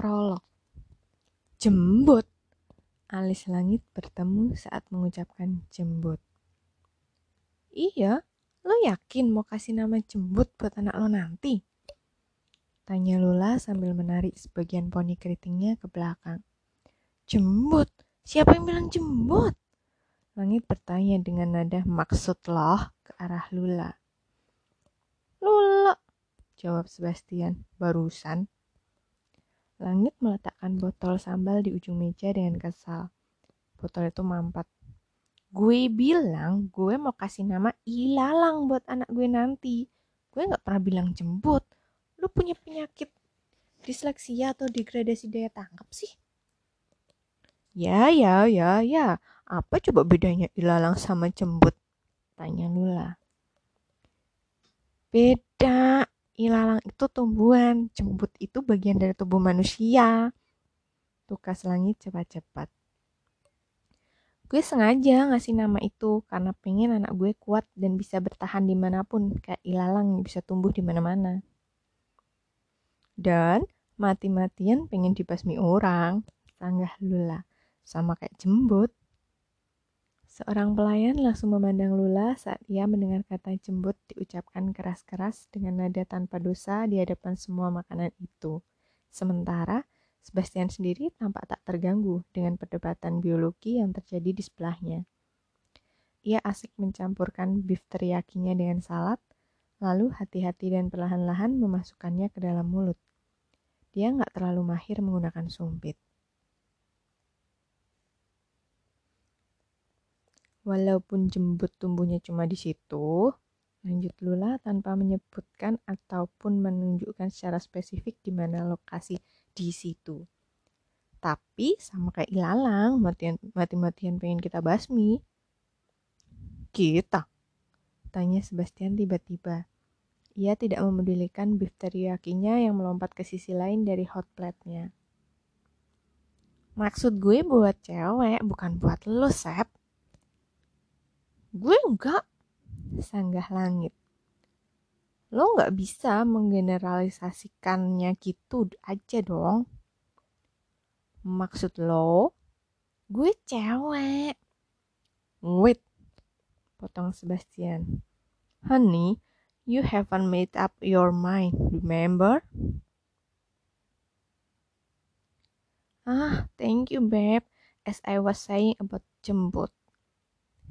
Prolog Jembut Alis langit bertemu saat mengucapkan jembut. Iya, lo yakin mau kasih nama jembut buat anak lo nanti? Tanya Lula sambil menarik sebagian poni keritingnya ke belakang. Jembut? Siapa yang bilang jembut? Langit bertanya dengan nada maksud loh ke arah Lula. Lula, jawab Sebastian, barusan. Langit meletakkan botol sambal di ujung meja dengan kesal. Botol itu mampat. Gue bilang gue mau kasih nama Ilalang buat anak gue nanti. Gue gak pernah bilang jemput. Lu punya penyakit disleksia atau degradasi daya tangkap sih? Ya, ya, ya, ya. Apa coba bedanya ilalang sama jembut? Tanya Lula. Beda. Ilalang itu tumbuhan, jembut itu bagian dari tubuh manusia. Tukas langit cepat-cepat. Gue sengaja ngasih nama itu karena pengen anak gue kuat dan bisa bertahan di mana pun, kayak ilalang bisa tumbuh di mana-mana. Dan mati-matian pengen dibasmi orang, sanggah Lula, sama kayak jembut. Seorang pelayan langsung memandang Lula saat ia mendengar kata jembut diucapkan keras-keras dengan nada tanpa dosa di hadapan semua makanan itu. Sementara, Sebastian sendiri tampak tak terganggu dengan perdebatan biologi yang terjadi di sebelahnya. Ia asik mencampurkan beef teriyakinya dengan salad, lalu hati-hati dan perlahan-lahan memasukkannya ke dalam mulut. Dia nggak terlalu mahir menggunakan sumpit. Walaupun jembut tumbuhnya cuma di situ, lanjut Lula tanpa menyebutkan ataupun menunjukkan secara spesifik di mana lokasi di situ. Tapi sama kayak ilalang, mati-matian pengen kita basmi. Kita? Tanya Sebastian tiba-tiba. Ia tidak memedulikan beef teriyakinya yang melompat ke sisi lain dari hot plate-nya. Maksud gue buat cewek, bukan buat lo, Sep. Gue enggak, sanggah langit. Lo nggak bisa menggeneralisasikannya gitu aja dong. Maksud lo, gue cewek. Wait, potong Sebastian. Honey, you haven't made up your mind, remember? Ah, thank you, babe. As I was saying about jembut.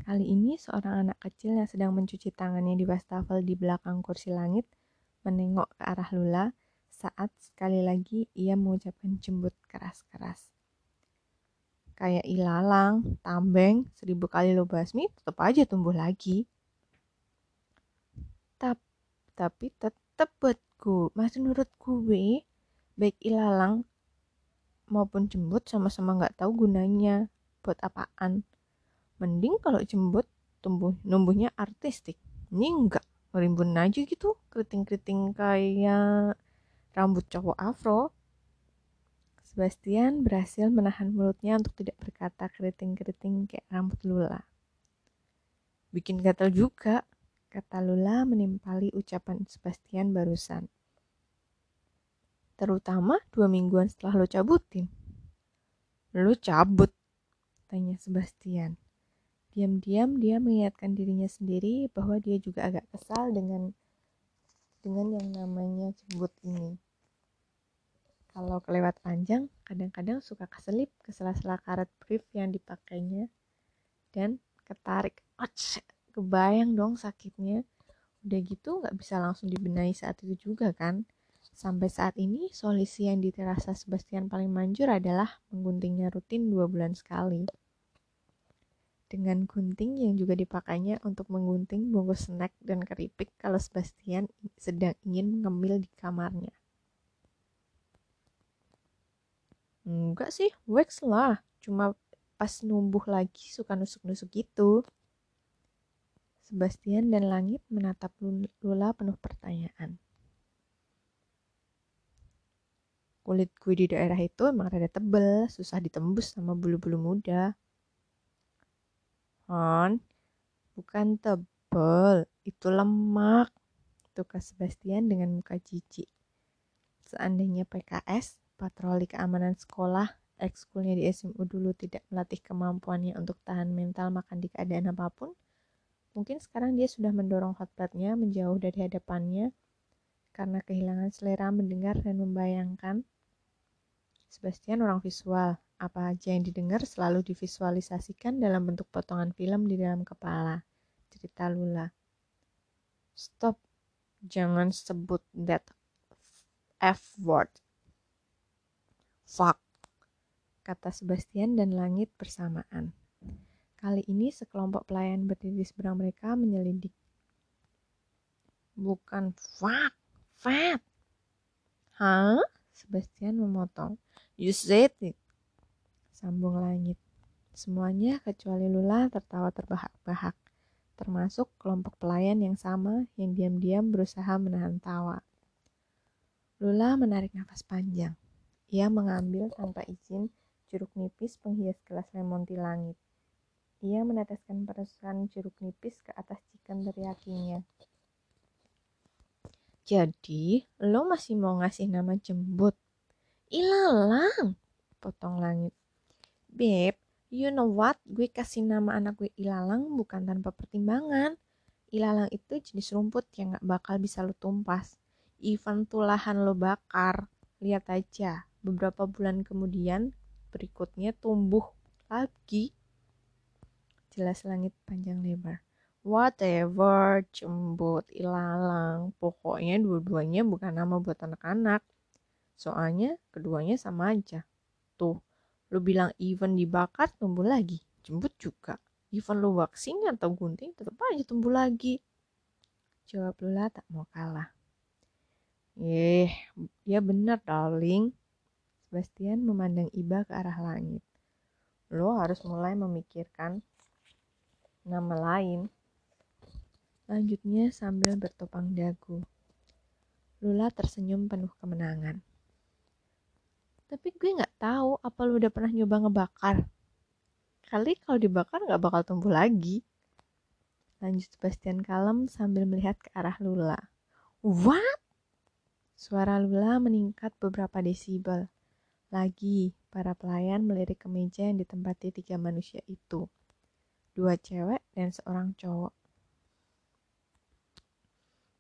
Kali ini seorang anak kecil yang sedang mencuci tangannya di wastafel di belakang kursi langit menengok ke arah Lula saat sekali lagi ia mengucapkan jembut keras-keras. Kayak ilalang, tambeng, seribu kali lo basmi tetap aja tumbuh lagi. Tap, tapi tetap buatku, masih menurut gue, baik ilalang maupun jembut sama-sama nggak tahu gunanya buat apaan mending kalau jembut tumbuh numbuhnya artistik ini enggak merimbun aja gitu keriting-keriting kayak rambut cowok afro Sebastian berhasil menahan mulutnya untuk tidak berkata keriting-keriting kayak rambut Lula. Bikin gatal juga, kata Lula menimpali ucapan Sebastian barusan. Terutama dua mingguan setelah lo cabutin. Lo cabut, tanya Sebastian. Diam-diam dia mengingatkan dirinya sendiri bahwa dia juga agak kesal dengan dengan yang namanya jembut ini. Kalau kelewat panjang, kadang-kadang suka keselip ke sela-sela karet brief yang dipakainya dan ketarik. Och, kebayang dong sakitnya. Udah gitu nggak bisa langsung dibenahi saat itu juga kan. Sampai saat ini, solusi yang diterasa Sebastian paling manjur adalah mengguntingnya rutin dua bulan sekali dengan gunting yang juga dipakainya untuk menggunting bungkus snack dan keripik kalau Sebastian sedang ingin ngemil di kamarnya. Enggak sih, wax lah. Cuma pas numbuh lagi suka nusuk-nusuk gitu. Sebastian dan Langit menatap Lula penuh pertanyaan. Kulit gue di daerah itu emang rada tebel, susah ditembus sama bulu-bulu muda. Han, bukan tebel, itu lemak. Tukar Sebastian dengan muka jijik. Seandainya PKS, patroli keamanan sekolah, ekskulnya di SMU dulu tidak melatih kemampuannya untuk tahan mental makan di keadaan apa pun, mungkin sekarang dia sudah mendorong hotpotnya menjauh dari hadapannya karena kehilangan selera mendengar dan membayangkan. Sebastian orang visual, apa aja yang didengar selalu divisualisasikan dalam bentuk potongan film di dalam kepala. Cerita Lula. Stop, jangan sebut that F word. Fuck, kata Sebastian dan langit bersamaan. Kali ini sekelompok pelayan berdiri seberang mereka menyelidik. Bukan fuck, fat. Hah? Sebastian memotong. You said it. Sambung langit. Semuanya kecuali Lula tertawa terbahak-bahak, termasuk kelompok pelayan yang sama yang diam-diam berusaha menahan tawa. Lula menarik nafas panjang. Ia mengambil tanpa izin jeruk nipis penghias gelas lemon di langit. Ia meneteskan peresan jeruk nipis ke atas chicken teriyakinya. Jadi, lo masih mau ngasih nama jembut? Ilalang, potong langit. Beb, you know what? Gue kasih nama anak gue Ilalang bukan tanpa pertimbangan. Ilalang itu jenis rumput yang gak bakal bisa lo tumpas event tulahan lo bakar. Lihat aja, beberapa bulan kemudian berikutnya tumbuh lagi. Jelas langit panjang lebar. Whatever, jembut, ilalang. Pokoknya dua-duanya bukan nama buat anak-anak. Soalnya keduanya sama aja. Tuh, lo bilang even dibakar tumbuh lagi. Jembut juga. Even lo waxing atau gunting tetap aja tumbuh lagi. Jawab Lula tak mau kalah. Eh, dia benar, darling. Sebastian memandang Iba ke arah langit. Lo harus mulai memikirkan nama lain. Lanjutnya sambil bertopang dagu. Lula tersenyum penuh kemenangan. Tapi gue gak tahu apa lu udah pernah nyoba ngebakar. Kali kalau dibakar gak bakal tumbuh lagi. Lanjut Sebastian kalem sambil melihat ke arah Lula. What? Suara Lula meningkat beberapa desibel. Lagi, para pelayan melirik ke meja yang ditempati tiga manusia itu. Dua cewek dan seorang cowok.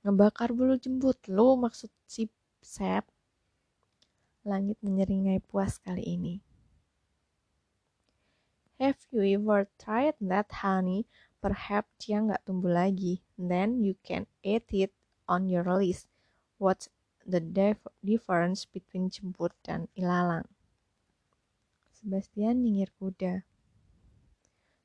Ngebakar bulu jembut lo maksud si Sep. Langit menyeringai puas kali ini. Have you ever tried that honey? Perhaps dia nggak tumbuh lagi. Then you can eat it on your list. What's the difference between jemput dan ilalang. Sebastian nyingir kuda.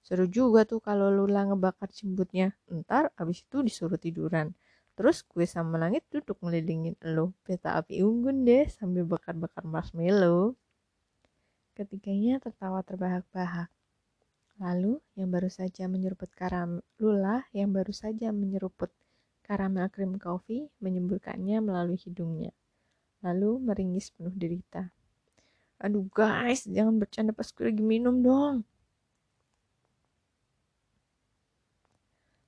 Seru juga tuh kalau Lula ngebakar jembutnya. Ntar abis itu disuruh tiduran. Terus gue sama langit duduk ngelilingin lo. Peta api unggun deh sambil bakar-bakar marshmallow. Ketiganya tertawa terbahak-bahak. Lalu yang baru saja menyeruput karam Lula yang baru saja menyeruput Karamel krim coffee menyemburkannya melalui hidungnya, lalu meringis penuh derita. Aduh guys, jangan bercanda pas gue lagi minum dong.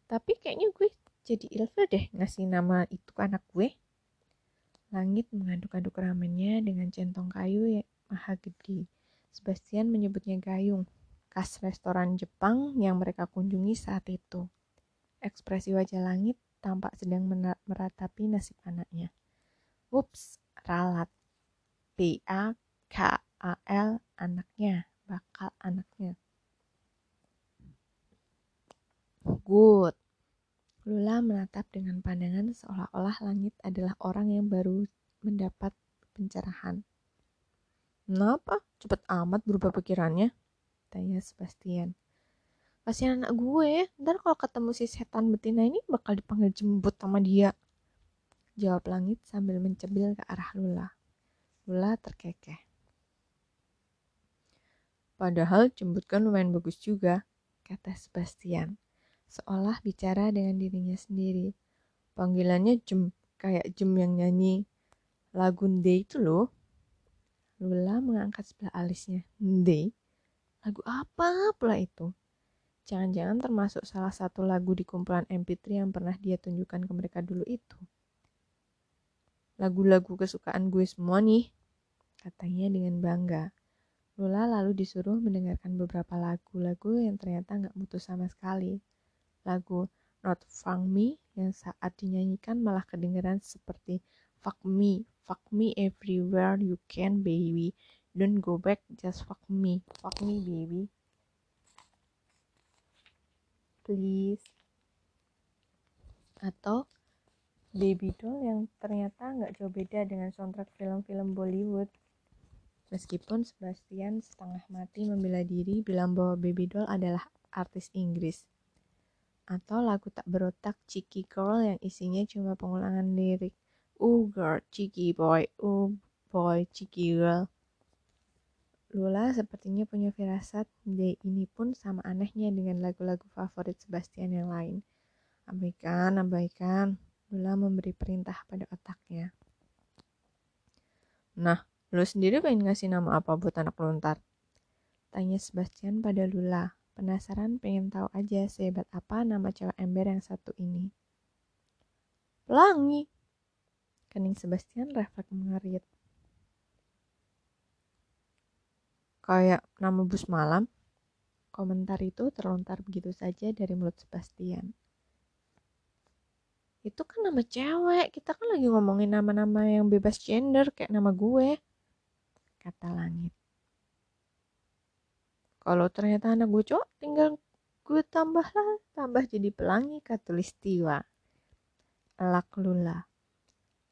Tapi kayaknya gue jadi ilfil deh ngasih nama itu ke anak gue. Langit mengaduk-aduk ramennya dengan centong kayu yang maha gede. Sebastian menyebutnya gayung, khas restoran Jepang yang mereka kunjungi saat itu. Ekspresi wajah langit tampak sedang meratapi nasib anaknya. Ups, ralat. B-A-K-A-L anaknya, bakal anaknya. Good. Lula menatap dengan pandangan seolah-olah langit adalah orang yang baru mendapat pencerahan. Kenapa? Cepat amat berubah pikirannya? Tanya Sebastian. Kasihan anak gue ntar kalau ketemu si setan betina ini bakal dipanggil jembut sama dia. Jawab langit sambil mencebil ke arah Lula. Lula terkekeh. Padahal jembut kan lumayan bagus juga kata Sebastian. Seolah bicara dengan dirinya sendiri panggilannya jem kayak jem yang nyanyi lagu Nde itu loh Lula mengangkat sebelah alisnya Nde lagu apa pula itu Jangan-jangan termasuk salah satu lagu di kumpulan MP3 yang pernah dia tunjukkan ke mereka dulu itu. Lagu-lagu kesukaan gue semua nih, katanya dengan bangga. Lula lalu disuruh mendengarkan beberapa lagu-lagu yang ternyata nggak mutu sama sekali. Lagu Not Funk Me yang saat dinyanyikan malah kedengeran seperti Fuck me, fuck me everywhere you can baby. Don't go back, just fuck me, fuck me baby. Please. Atau Baby Doll yang ternyata nggak jauh beda dengan soundtrack film-film Bollywood. Meskipun Sebastian setengah mati membela diri bilang bahwa Baby Doll adalah artis Inggris. Atau lagu tak berotak Cheeky Girl yang isinya cuma pengulangan lirik Uh girl, cheeky boy, uh boy, cheeky girl. Lula sepertinya punya firasat day ini pun sama anehnya dengan lagu-lagu favorit Sebastian yang lain. Abaikan, abaikan. Lula memberi perintah pada otaknya. Nah, lu sendiri pengen ngasih nama apa buat anak lontar? Tanya Sebastian pada Lula. Penasaran pengen tahu aja sehebat apa nama cewek ember yang satu ini. Pelangi, Kening Sebastian refleks mengerit. Kayak nama bus malam. Komentar itu terlontar begitu saja dari mulut Sebastian. Itu kan nama cewek, kita kan lagi ngomongin nama-nama yang bebas gender kayak nama gue. Kata langit. Kalau ternyata anak gue cowok, tinggal gue tambah lah, tambah jadi pelangi katulistiwa. Elak lula.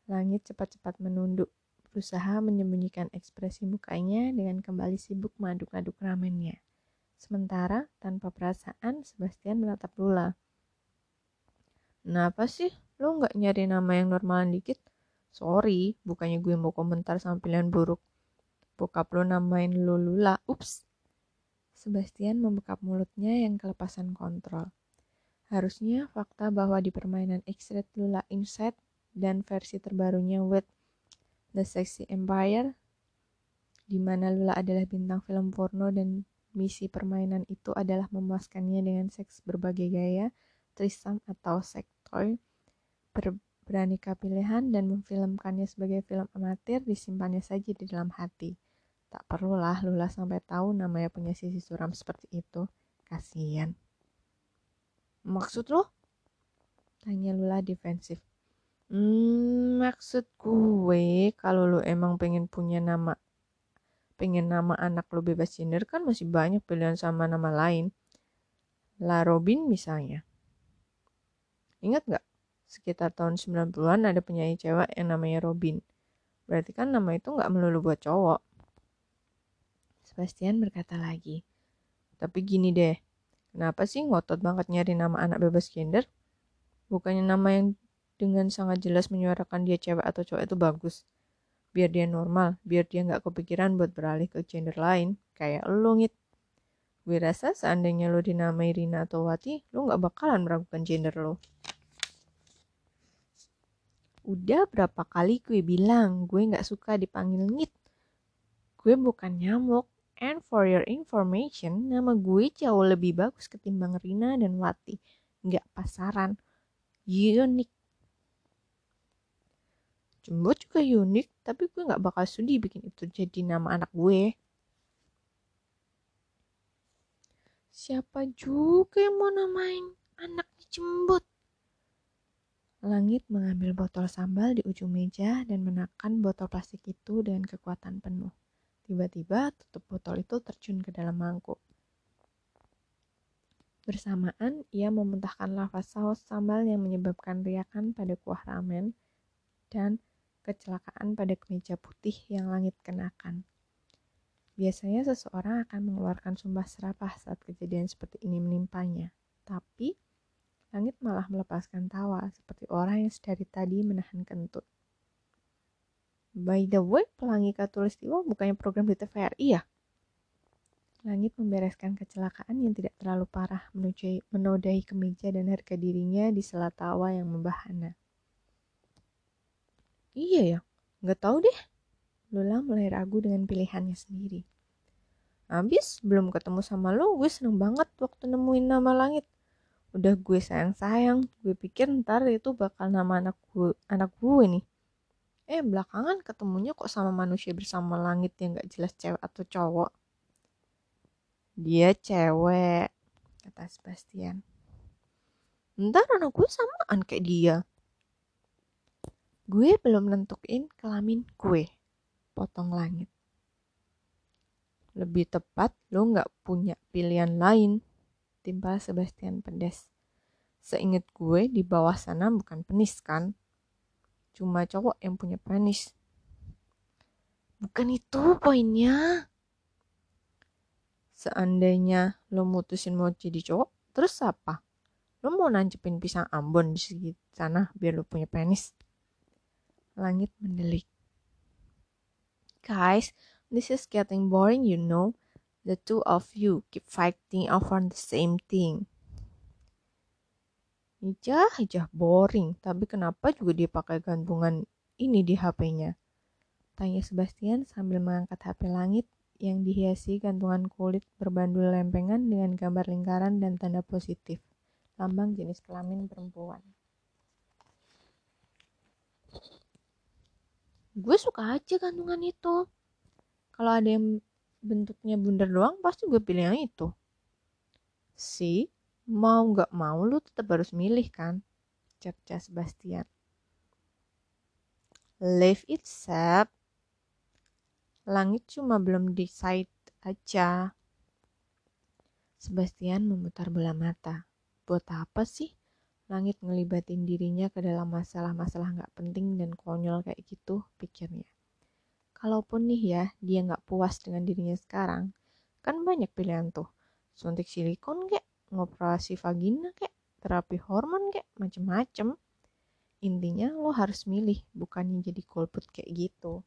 Langit cepat-cepat menunduk, berusaha menyembunyikan ekspresi mukanya dengan kembali sibuk mengaduk-aduk ramennya. Sementara, tanpa perasaan, Sebastian menatap Lula. Kenapa sih? Lo nggak nyari nama yang normalan dikit? Sorry, bukannya gue mau komentar sama pilihan buruk. Bokap lo namain lo Lula. Ups. Sebastian membekap mulutnya yang kelepasan kontrol. Harusnya fakta bahwa di permainan X-Red Lula Inside dan versi terbarunya with The Sexy Empire di mana Lula adalah bintang film porno dan misi permainan itu adalah memuaskannya dengan seks berbagai gaya, trisam atau sex toy, beraneka pilihan dan memfilmkannya sebagai film amatir disimpannya saja di dalam hati. Tak perlulah Lula sampai tahu namanya punya sisi suram seperti itu. Kasian. Maksud lo? Tanya Lula defensif. Hmm, maksud gue kalau lu emang pengen punya nama pengen nama anak lu bebas gender kan masih banyak pilihan sama nama lain. La Robin misalnya. Ingat gak? Sekitar tahun 90-an ada penyanyi cewek yang namanya Robin. Berarti kan nama itu gak melulu buat cowok. Sebastian berkata lagi. Tapi gini deh, kenapa sih ngotot banget nyari nama anak bebas gender? Bukannya nama yang dengan sangat jelas menyuarakan dia cewek atau cowok itu bagus. Biar dia normal, biar dia nggak kepikiran buat beralih ke gender lain, kayak lo ngit. Gue rasa seandainya lo dinamai Rina atau Wati, lo nggak bakalan meragukan gender lo. Udah berapa kali gue bilang, gue nggak suka dipanggil ngit. Gue bukan nyamuk, and for your information, nama gue jauh lebih bagus ketimbang Rina dan Wati. Nggak pasaran, unik Jembut juga unik, tapi gue gak bakal sudi bikin itu jadi nama anak gue. Siapa juga yang mau namain anaknya Jembut? Langit mengambil botol sambal di ujung meja dan menekan botol plastik itu dengan kekuatan penuh. Tiba-tiba tutup botol itu terjun ke dalam mangkuk. Bersamaan, ia memuntahkan lava saus sambal yang menyebabkan riakan pada kuah ramen dan kecelakaan pada kemeja putih yang langit kenakan. Biasanya seseorang akan mengeluarkan sumpah serapah saat kejadian seperti ini menimpanya. Tapi, langit malah melepaskan tawa seperti orang yang sedari tadi menahan kentut. By the way, Pelangi Katulistiwa bukannya program di TVRI ya? Langit membereskan kecelakaan yang tidak terlalu parah menodai kemeja dan harga dirinya di sela tawa yang membahana. Iya ya, nggak tahu deh. Lula mulai ragu dengan pilihannya sendiri. Habis belum ketemu sama lo, gue seneng banget waktu nemuin nama langit. Udah gue sayang-sayang, gue pikir ntar itu bakal nama anak gue, anak gue nih. Eh, belakangan ketemunya kok sama manusia bersama langit yang gak jelas cewek atau cowok. Dia cewek, kata Sebastian. Ntar anak gue samaan kayak dia. Gue belum nentuin kelamin gue, potong langit. Lebih tepat, lo gak punya pilihan lain, timpal Sebastian pedas. Seingat gue, di bawah sana bukan penis kan? Cuma cowok yang punya penis. Bukan itu poinnya. Seandainya lo mutusin mau jadi cowok, terus apa? Lo mau nancepin pisang Ambon di sana biar lo punya penis? Langit mendelik. Guys, this is getting boring, you know. The two of you keep fighting over the same thing. Ijah, ijah boring. Tapi kenapa juga dia pakai gantungan ini di HP-nya? Tanya Sebastian sambil mengangkat HP langit yang dihiasi gantungan kulit berbandul lempengan dengan gambar lingkaran dan tanda positif. Lambang jenis kelamin perempuan. Gue suka aja gantungan itu. Kalau ada yang bentuknya bundar doang, pasti gue pilih yang itu. Si, mau gak mau lu tetap harus milih kan? Cerca Sebastian. Leave it Seb langit cuma belum decide aja. Sebastian memutar bola mata. Buat apa sih langit ngelibatin dirinya ke dalam masalah-masalah gak penting dan konyol kayak gitu pikirnya? Kalaupun nih ya dia gak puas dengan dirinya sekarang kan banyak pilihan tuh. Suntik silikon kayak ngoperasi vagina kek, terapi hormon kek, macem-macem. Intinya lo harus milih, bukannya jadi golput kayak gitu.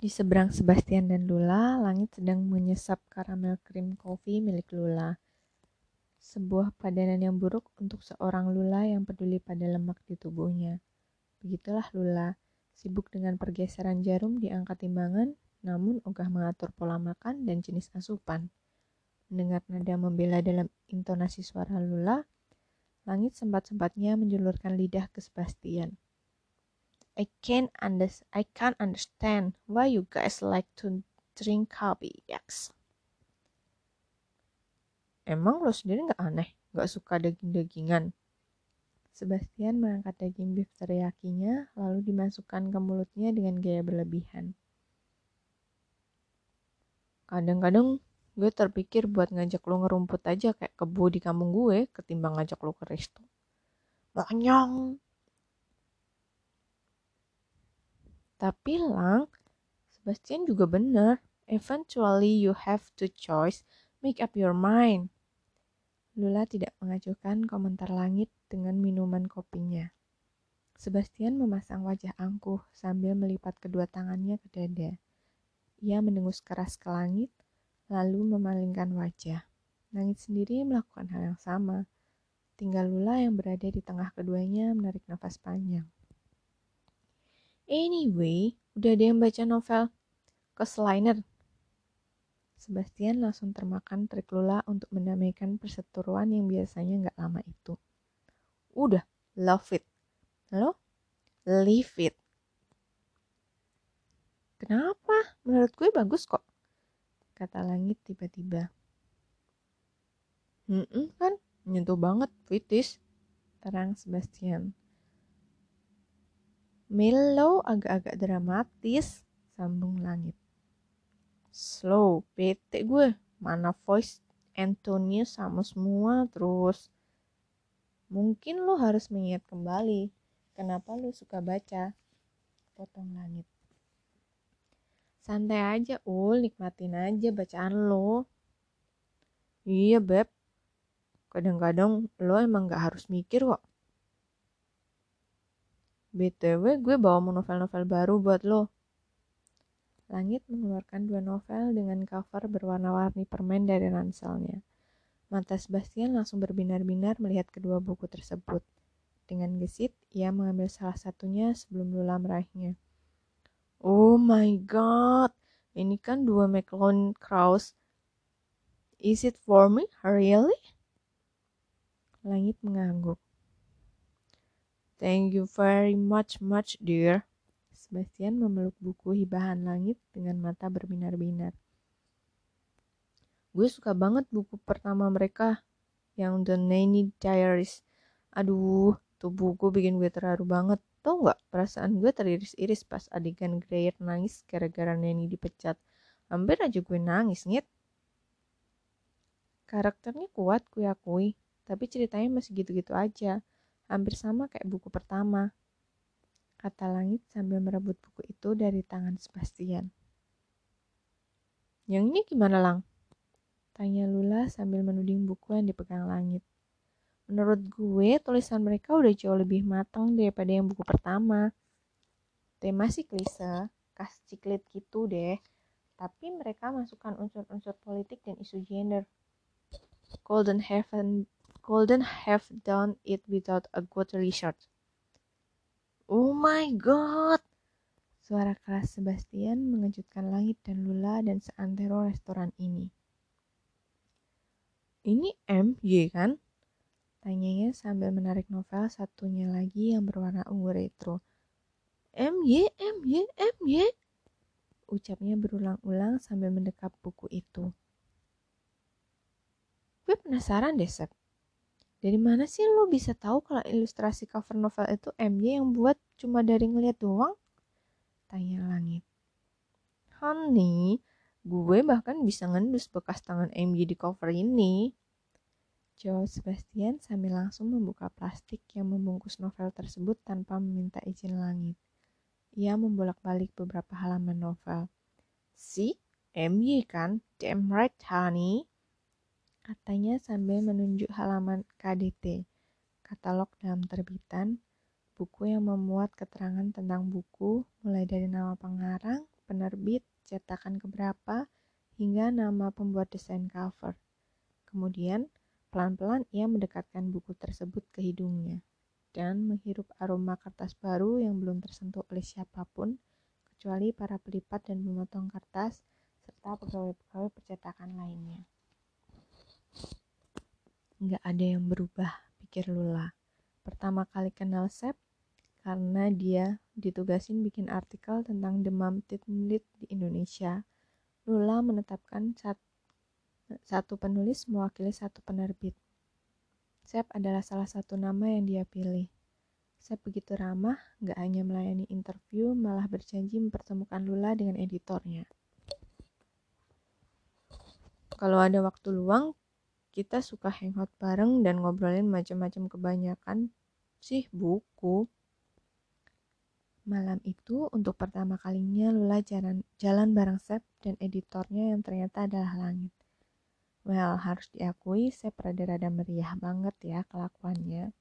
Di seberang Sebastian dan Lula, langit sedang menyesap karamel krim kopi milik Lula. Sebuah padanan yang buruk untuk seorang Lula yang peduli pada lemak di tubuhnya. Begitulah Lula, sibuk dengan pergeseran jarum di angka timbangan, namun ogah mengatur pola makan dan jenis asupan. Mendengar nada membela dalam intonasi suara Lula, langit sempat-sempatnya menjulurkan lidah ke Sebastian. I can't under I can't understand why you guys like to drink coffee, yes. Emang lo sendiri nggak aneh, nggak suka daging-dagingan? Sebastian mengangkat daging beef teriyakinya, lalu dimasukkan ke mulutnya dengan gaya berlebihan. Kadang-kadang gue terpikir buat ngajak lo ngerumput aja kayak kebo di kampung gue ketimbang ngajak lo ke resto. Banyong. Tapi lang Sebastian juga bener. Eventually you have to choice make up your mind. Lula tidak mengajukan komentar langit dengan minuman kopinya. Sebastian memasang wajah angkuh sambil melipat kedua tangannya ke dada. Ia mendengus keras ke langit, lalu memalingkan wajah. Langit sendiri melakukan hal yang sama. Tinggal Lula yang berada di tengah keduanya menarik nafas panjang. Anyway, udah ada yang baca novel Kesliner. Sebastian langsung termakan trik Lula untuk mendamaikan perseteruan yang biasanya nggak lama itu. Udah, love it. Lo? Leave it. Kenapa? Menurut gue bagus kok kata langit tiba-tiba. Hmm, kan menyentuh banget, Fitis, terang Sebastian. Mellow agak-agak dramatis, sambung langit. Slow, bete gue. Mana voice Antonio sama semua terus. Mungkin lo harus mengingat kembali kenapa lo suka baca. Potong langit. Santai aja, Ul. Nikmatin aja bacaan lo. Iya, Beb. Kadang-kadang lo emang gak harus mikir kok. BTW, gue bawa novel-novel baru buat lo. Langit mengeluarkan dua novel dengan cover berwarna-warni permen dari ranselnya. Mata Sebastian langsung berbinar-binar melihat kedua buku tersebut. Dengan gesit, ia mengambil salah satunya sebelum Lula meraihnya. Oh my god, ini kan dua McLeod Kraus. Is it for me? Really? Langit mengangguk. Thank you very much, much, dear. Sebastian memeluk buku hibahan langit dengan mata berbinar-binar. Gue suka banget buku pertama mereka, yang The Nanny Diaries. Aduh, tuh buku bikin gue terharu banget. Tau gak, perasaan gue teriris-iris pas adegan Greer nangis gara-gara Nanny dipecat. Hampir aja gue nangis, ngit. Karakternya kuat, gue akui. Tapi ceritanya masih gitu-gitu aja. Hampir sama kayak buku pertama kata langit sambil merebut buku itu dari tangan Sebastian. Yang ini gimana, Lang? Tanya Lula sambil menuding buku yang dipegang langit. Menurut gue, tulisan mereka udah jauh lebih matang daripada yang buku pertama. Tema sih klise, kas ciklit gitu deh. Tapi mereka masukkan unsur-unsur politik dan isu gender. Golden Heaven Golden have done it without a good research. Oh my god! Suara keras Sebastian mengejutkan langit dan Lula dan seantero restoran ini. Ini MY kan? Tanyanya sambil menarik novel satunya lagi yang berwarna ungu retro. MY, MY, MY. Ucapnya berulang-ulang sambil mendekap buku itu. Gue penasaran deh, Sep. Dari mana sih lo bisa tahu kalau ilustrasi cover novel itu MY yang buat cuma dari ngeliat doang? Tanya langit. Honey, gue bahkan bisa ngendus bekas tangan MY di cover ini. Jawab Sebastian sambil langsung membuka plastik yang membungkus novel tersebut tanpa meminta izin langit. Ia membolak-balik beberapa halaman novel. Si, MY kan? Damn right, honey katanya sambil menunjuk halaman KDT, katalog dalam terbitan, buku yang memuat keterangan tentang buku, mulai dari nama pengarang, penerbit, cetakan keberapa, hingga nama pembuat desain cover. Kemudian, pelan-pelan ia mendekatkan buku tersebut ke hidungnya dan menghirup aroma kertas baru yang belum tersentuh oleh siapa pun, kecuali para pelipat dan pemotong kertas, serta pegawai-pegawai percetakan lainnya. Nggak ada yang berubah, pikir Lula. Pertama kali kenal Sep, karena dia ditugasin bikin artikel tentang demam titlit di Indonesia. Lula menetapkan satu penulis mewakili satu penerbit. Sep adalah salah satu nama yang dia pilih. Sep begitu ramah, nggak hanya melayani interview, malah berjanji mempertemukan Lula dengan editornya. Kalau ada waktu luang, kita suka hangout bareng dan ngobrolin macam-macam kebanyakan sih buku. Malam itu untuk pertama kalinya Lula jalan, jalan bareng Sep dan editornya yang ternyata adalah Langit. Well, harus diakui Sep rada-rada meriah banget ya kelakuannya.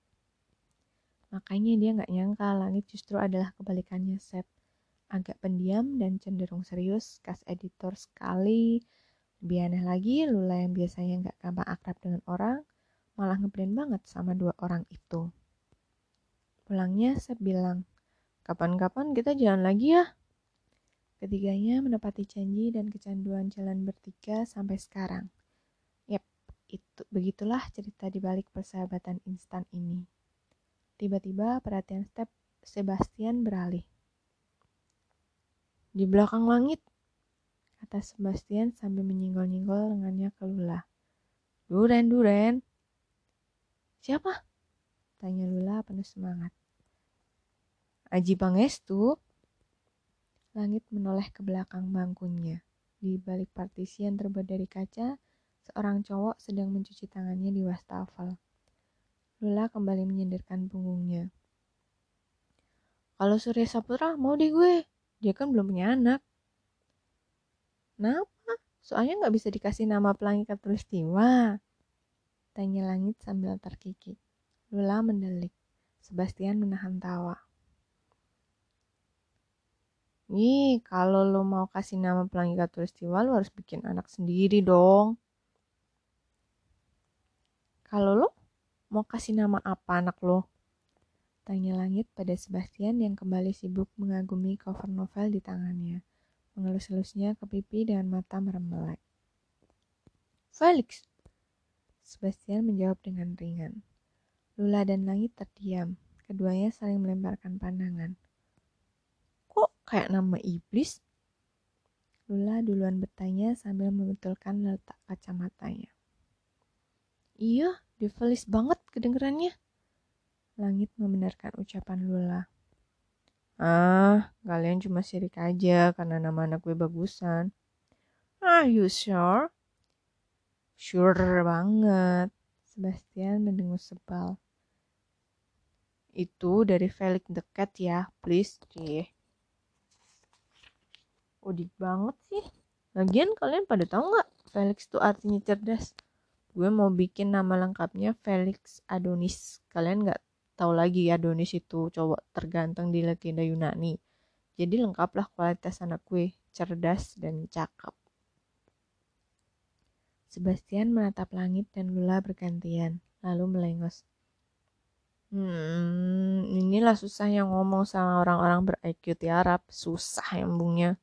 Makanya dia nggak nyangka Langit justru adalah kebalikannya Sep. Agak pendiam dan cenderung serius, kas editor sekali, lebih aneh lagi, Lula yang biasanya nggak gampang akrab dengan orang, malah ngeblend banget sama dua orang itu. Pulangnya, saya bilang, kapan-kapan kita jalan lagi ya. Ketiganya menepati janji dan kecanduan jalan bertiga sampai sekarang. Itu begitulah cerita di balik persahabatan instan ini. Tiba-tiba perhatian Step Sebastian beralih. Di belakang langit kata Sebastian sambil menyinggol-nyinggol lengannya ke Lula. Duren, Duren. Siapa? Tanya Lula penuh semangat. Aji Pangestu. Langit menoleh ke belakang bangkunya. Di balik partisi yang terbuat dari kaca, seorang cowok sedang mencuci tangannya di wastafel. Lula kembali menyendirkan punggungnya. Kalau Surya Saputra mau deh gue, dia kan belum punya anak. Kenapa? Soalnya nggak bisa dikasih nama pelangi katulistiwa. Tanya langit sambil terkikik. Lula mendelik. Sebastian menahan tawa. Nih, kalau lo mau kasih nama pelangi katulistiwa, lo harus bikin anak sendiri dong. Kalau lo mau kasih nama apa anak lo? Tanya langit pada Sebastian yang kembali sibuk mengagumi cover novel di tangannya mengelus-elusnya ke pipi dengan mata merem Felix! Sebastian menjawab dengan ringan. Lula dan langit terdiam, Keduanya saling melemparkan pandangan. Kok kayak nama iblis? Lula duluan bertanya sambil membetulkan letak kacamatanya. Iya, devilis banget kedengerannya. Langit membenarkan ucapan Lula. Ah, kalian cuma sirik aja karena nama anak gue bagusan. Are you sure? Sure banget. Sebastian mendengus sebal. Itu dari Felix dekat ya, please. Cih. Udik banget sih. Lagian kalian pada tahu nggak Felix itu artinya cerdas? Gue mau bikin nama lengkapnya Felix Adonis. Kalian nggak tahu lagi Adonis itu cowok terganteng di legenda Yunani. Jadi lengkaplah kualitas anak gue, cerdas dan cakep. Sebastian menatap langit dan Lula bergantian, lalu melengos. Hmm, inilah susahnya ngomong sama orang-orang ber-IQ tiarap. Susah embungnya.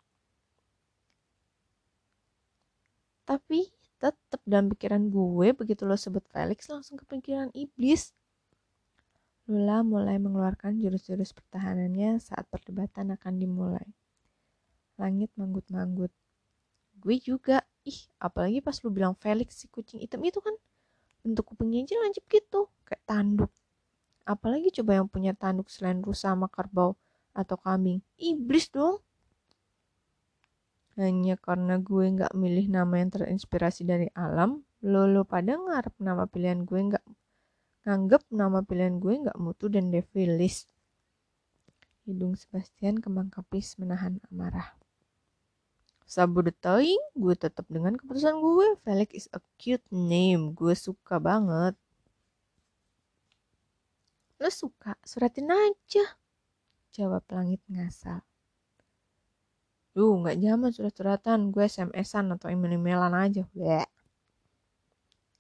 Tapi tetap dalam pikiran gue begitu lo sebut Felix langsung kepikiran iblis. Lula mulai mengeluarkan jurus-jurus pertahanannya saat perdebatan akan dimulai. Langit manggut-manggut. Gue juga. Ih, apalagi pas lu bilang Felix si kucing hitam itu kan bentuk kupingnya aja lancip gitu, kayak tanduk. Apalagi coba yang punya tanduk selain rusa sama kerbau atau kambing. Iblis dong hanya karena gue nggak milih nama yang terinspirasi dari alam lo lo pada ngarep nama pilihan gue nggak nganggep nama pilihan gue nggak mutu dan devilis hidung Sebastian kembang kapis menahan amarah Sabu detaing, gue tetap dengan keputusan gue. Felix is a cute name. Gue suka banget. Lo suka? Suratin aja. Jawab langit ngasal. Duh, nggak zaman surat-suratan. Gue SMS-an atau email-emailan aja. Bleh.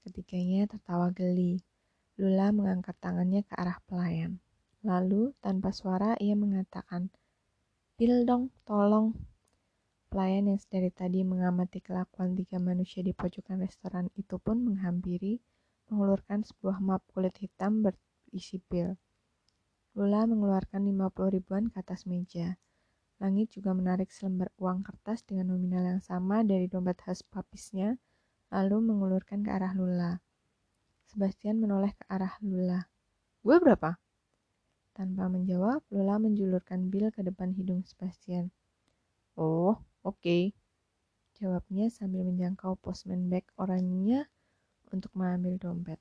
Ketiganya tertawa geli. Lula mengangkat tangannya ke arah pelayan. Lalu, tanpa suara, ia mengatakan, Pil dong, tolong. Pelayan yang sedari tadi mengamati kelakuan tiga manusia di pojokan restoran itu pun menghampiri, mengeluarkan sebuah map kulit hitam berisi pil. Lula mengeluarkan 50 ribuan ke atas meja. Langit juga menarik selembar uang kertas dengan nominal yang sama dari dompet khas papisnya, lalu mengulurkan ke arah Lula. Sebastian menoleh ke arah Lula. Gue berapa? Tanpa menjawab, Lula menjulurkan bil ke depan hidung Sebastian. Oh, oke. Okay. Jawabnya sambil menjangkau postman bag orangnya untuk mengambil dompet.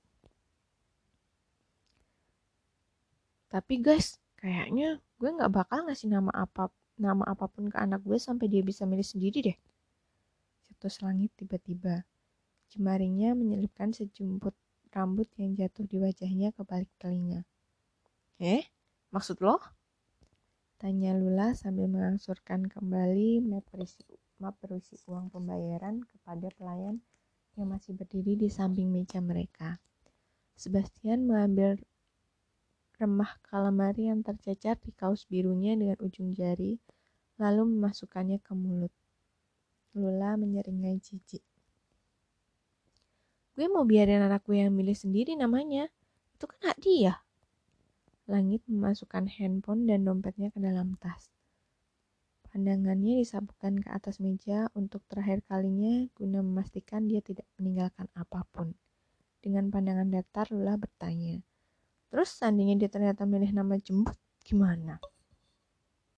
Tapi guys, kayaknya gue nggak bakal ngasih nama apa nama apa pun ke anak gue sampai dia bisa milih sendiri deh. Cetus langit tiba-tiba. Jemarinya menyelipkan sejumput rambut yang jatuh di wajahnya ke balik telinga. Eh, maksud lo? Tanya Lula sambil mengangsurkan kembali map berisi, map berisi uang pembayaran kepada pelayan yang masih berdiri di samping meja mereka. Sebastian mengambil remah kalamari yang tercecer di kaos birunya dengan ujung jari, lalu memasukkannya ke mulut. Lula menyeringai jijik. Gue mau biarin anak gue yang milih sendiri namanya. Itu kan hak dia. Langit memasukkan handphone dan dompetnya ke dalam tas. Pandangannya disabukkan ke atas meja untuk terakhir kalinya guna memastikan dia tidak meninggalkan apa pun. Dengan pandangan datar, Lula bertanya, Terus seandainya dia ternyata milih nama jembut, gimana?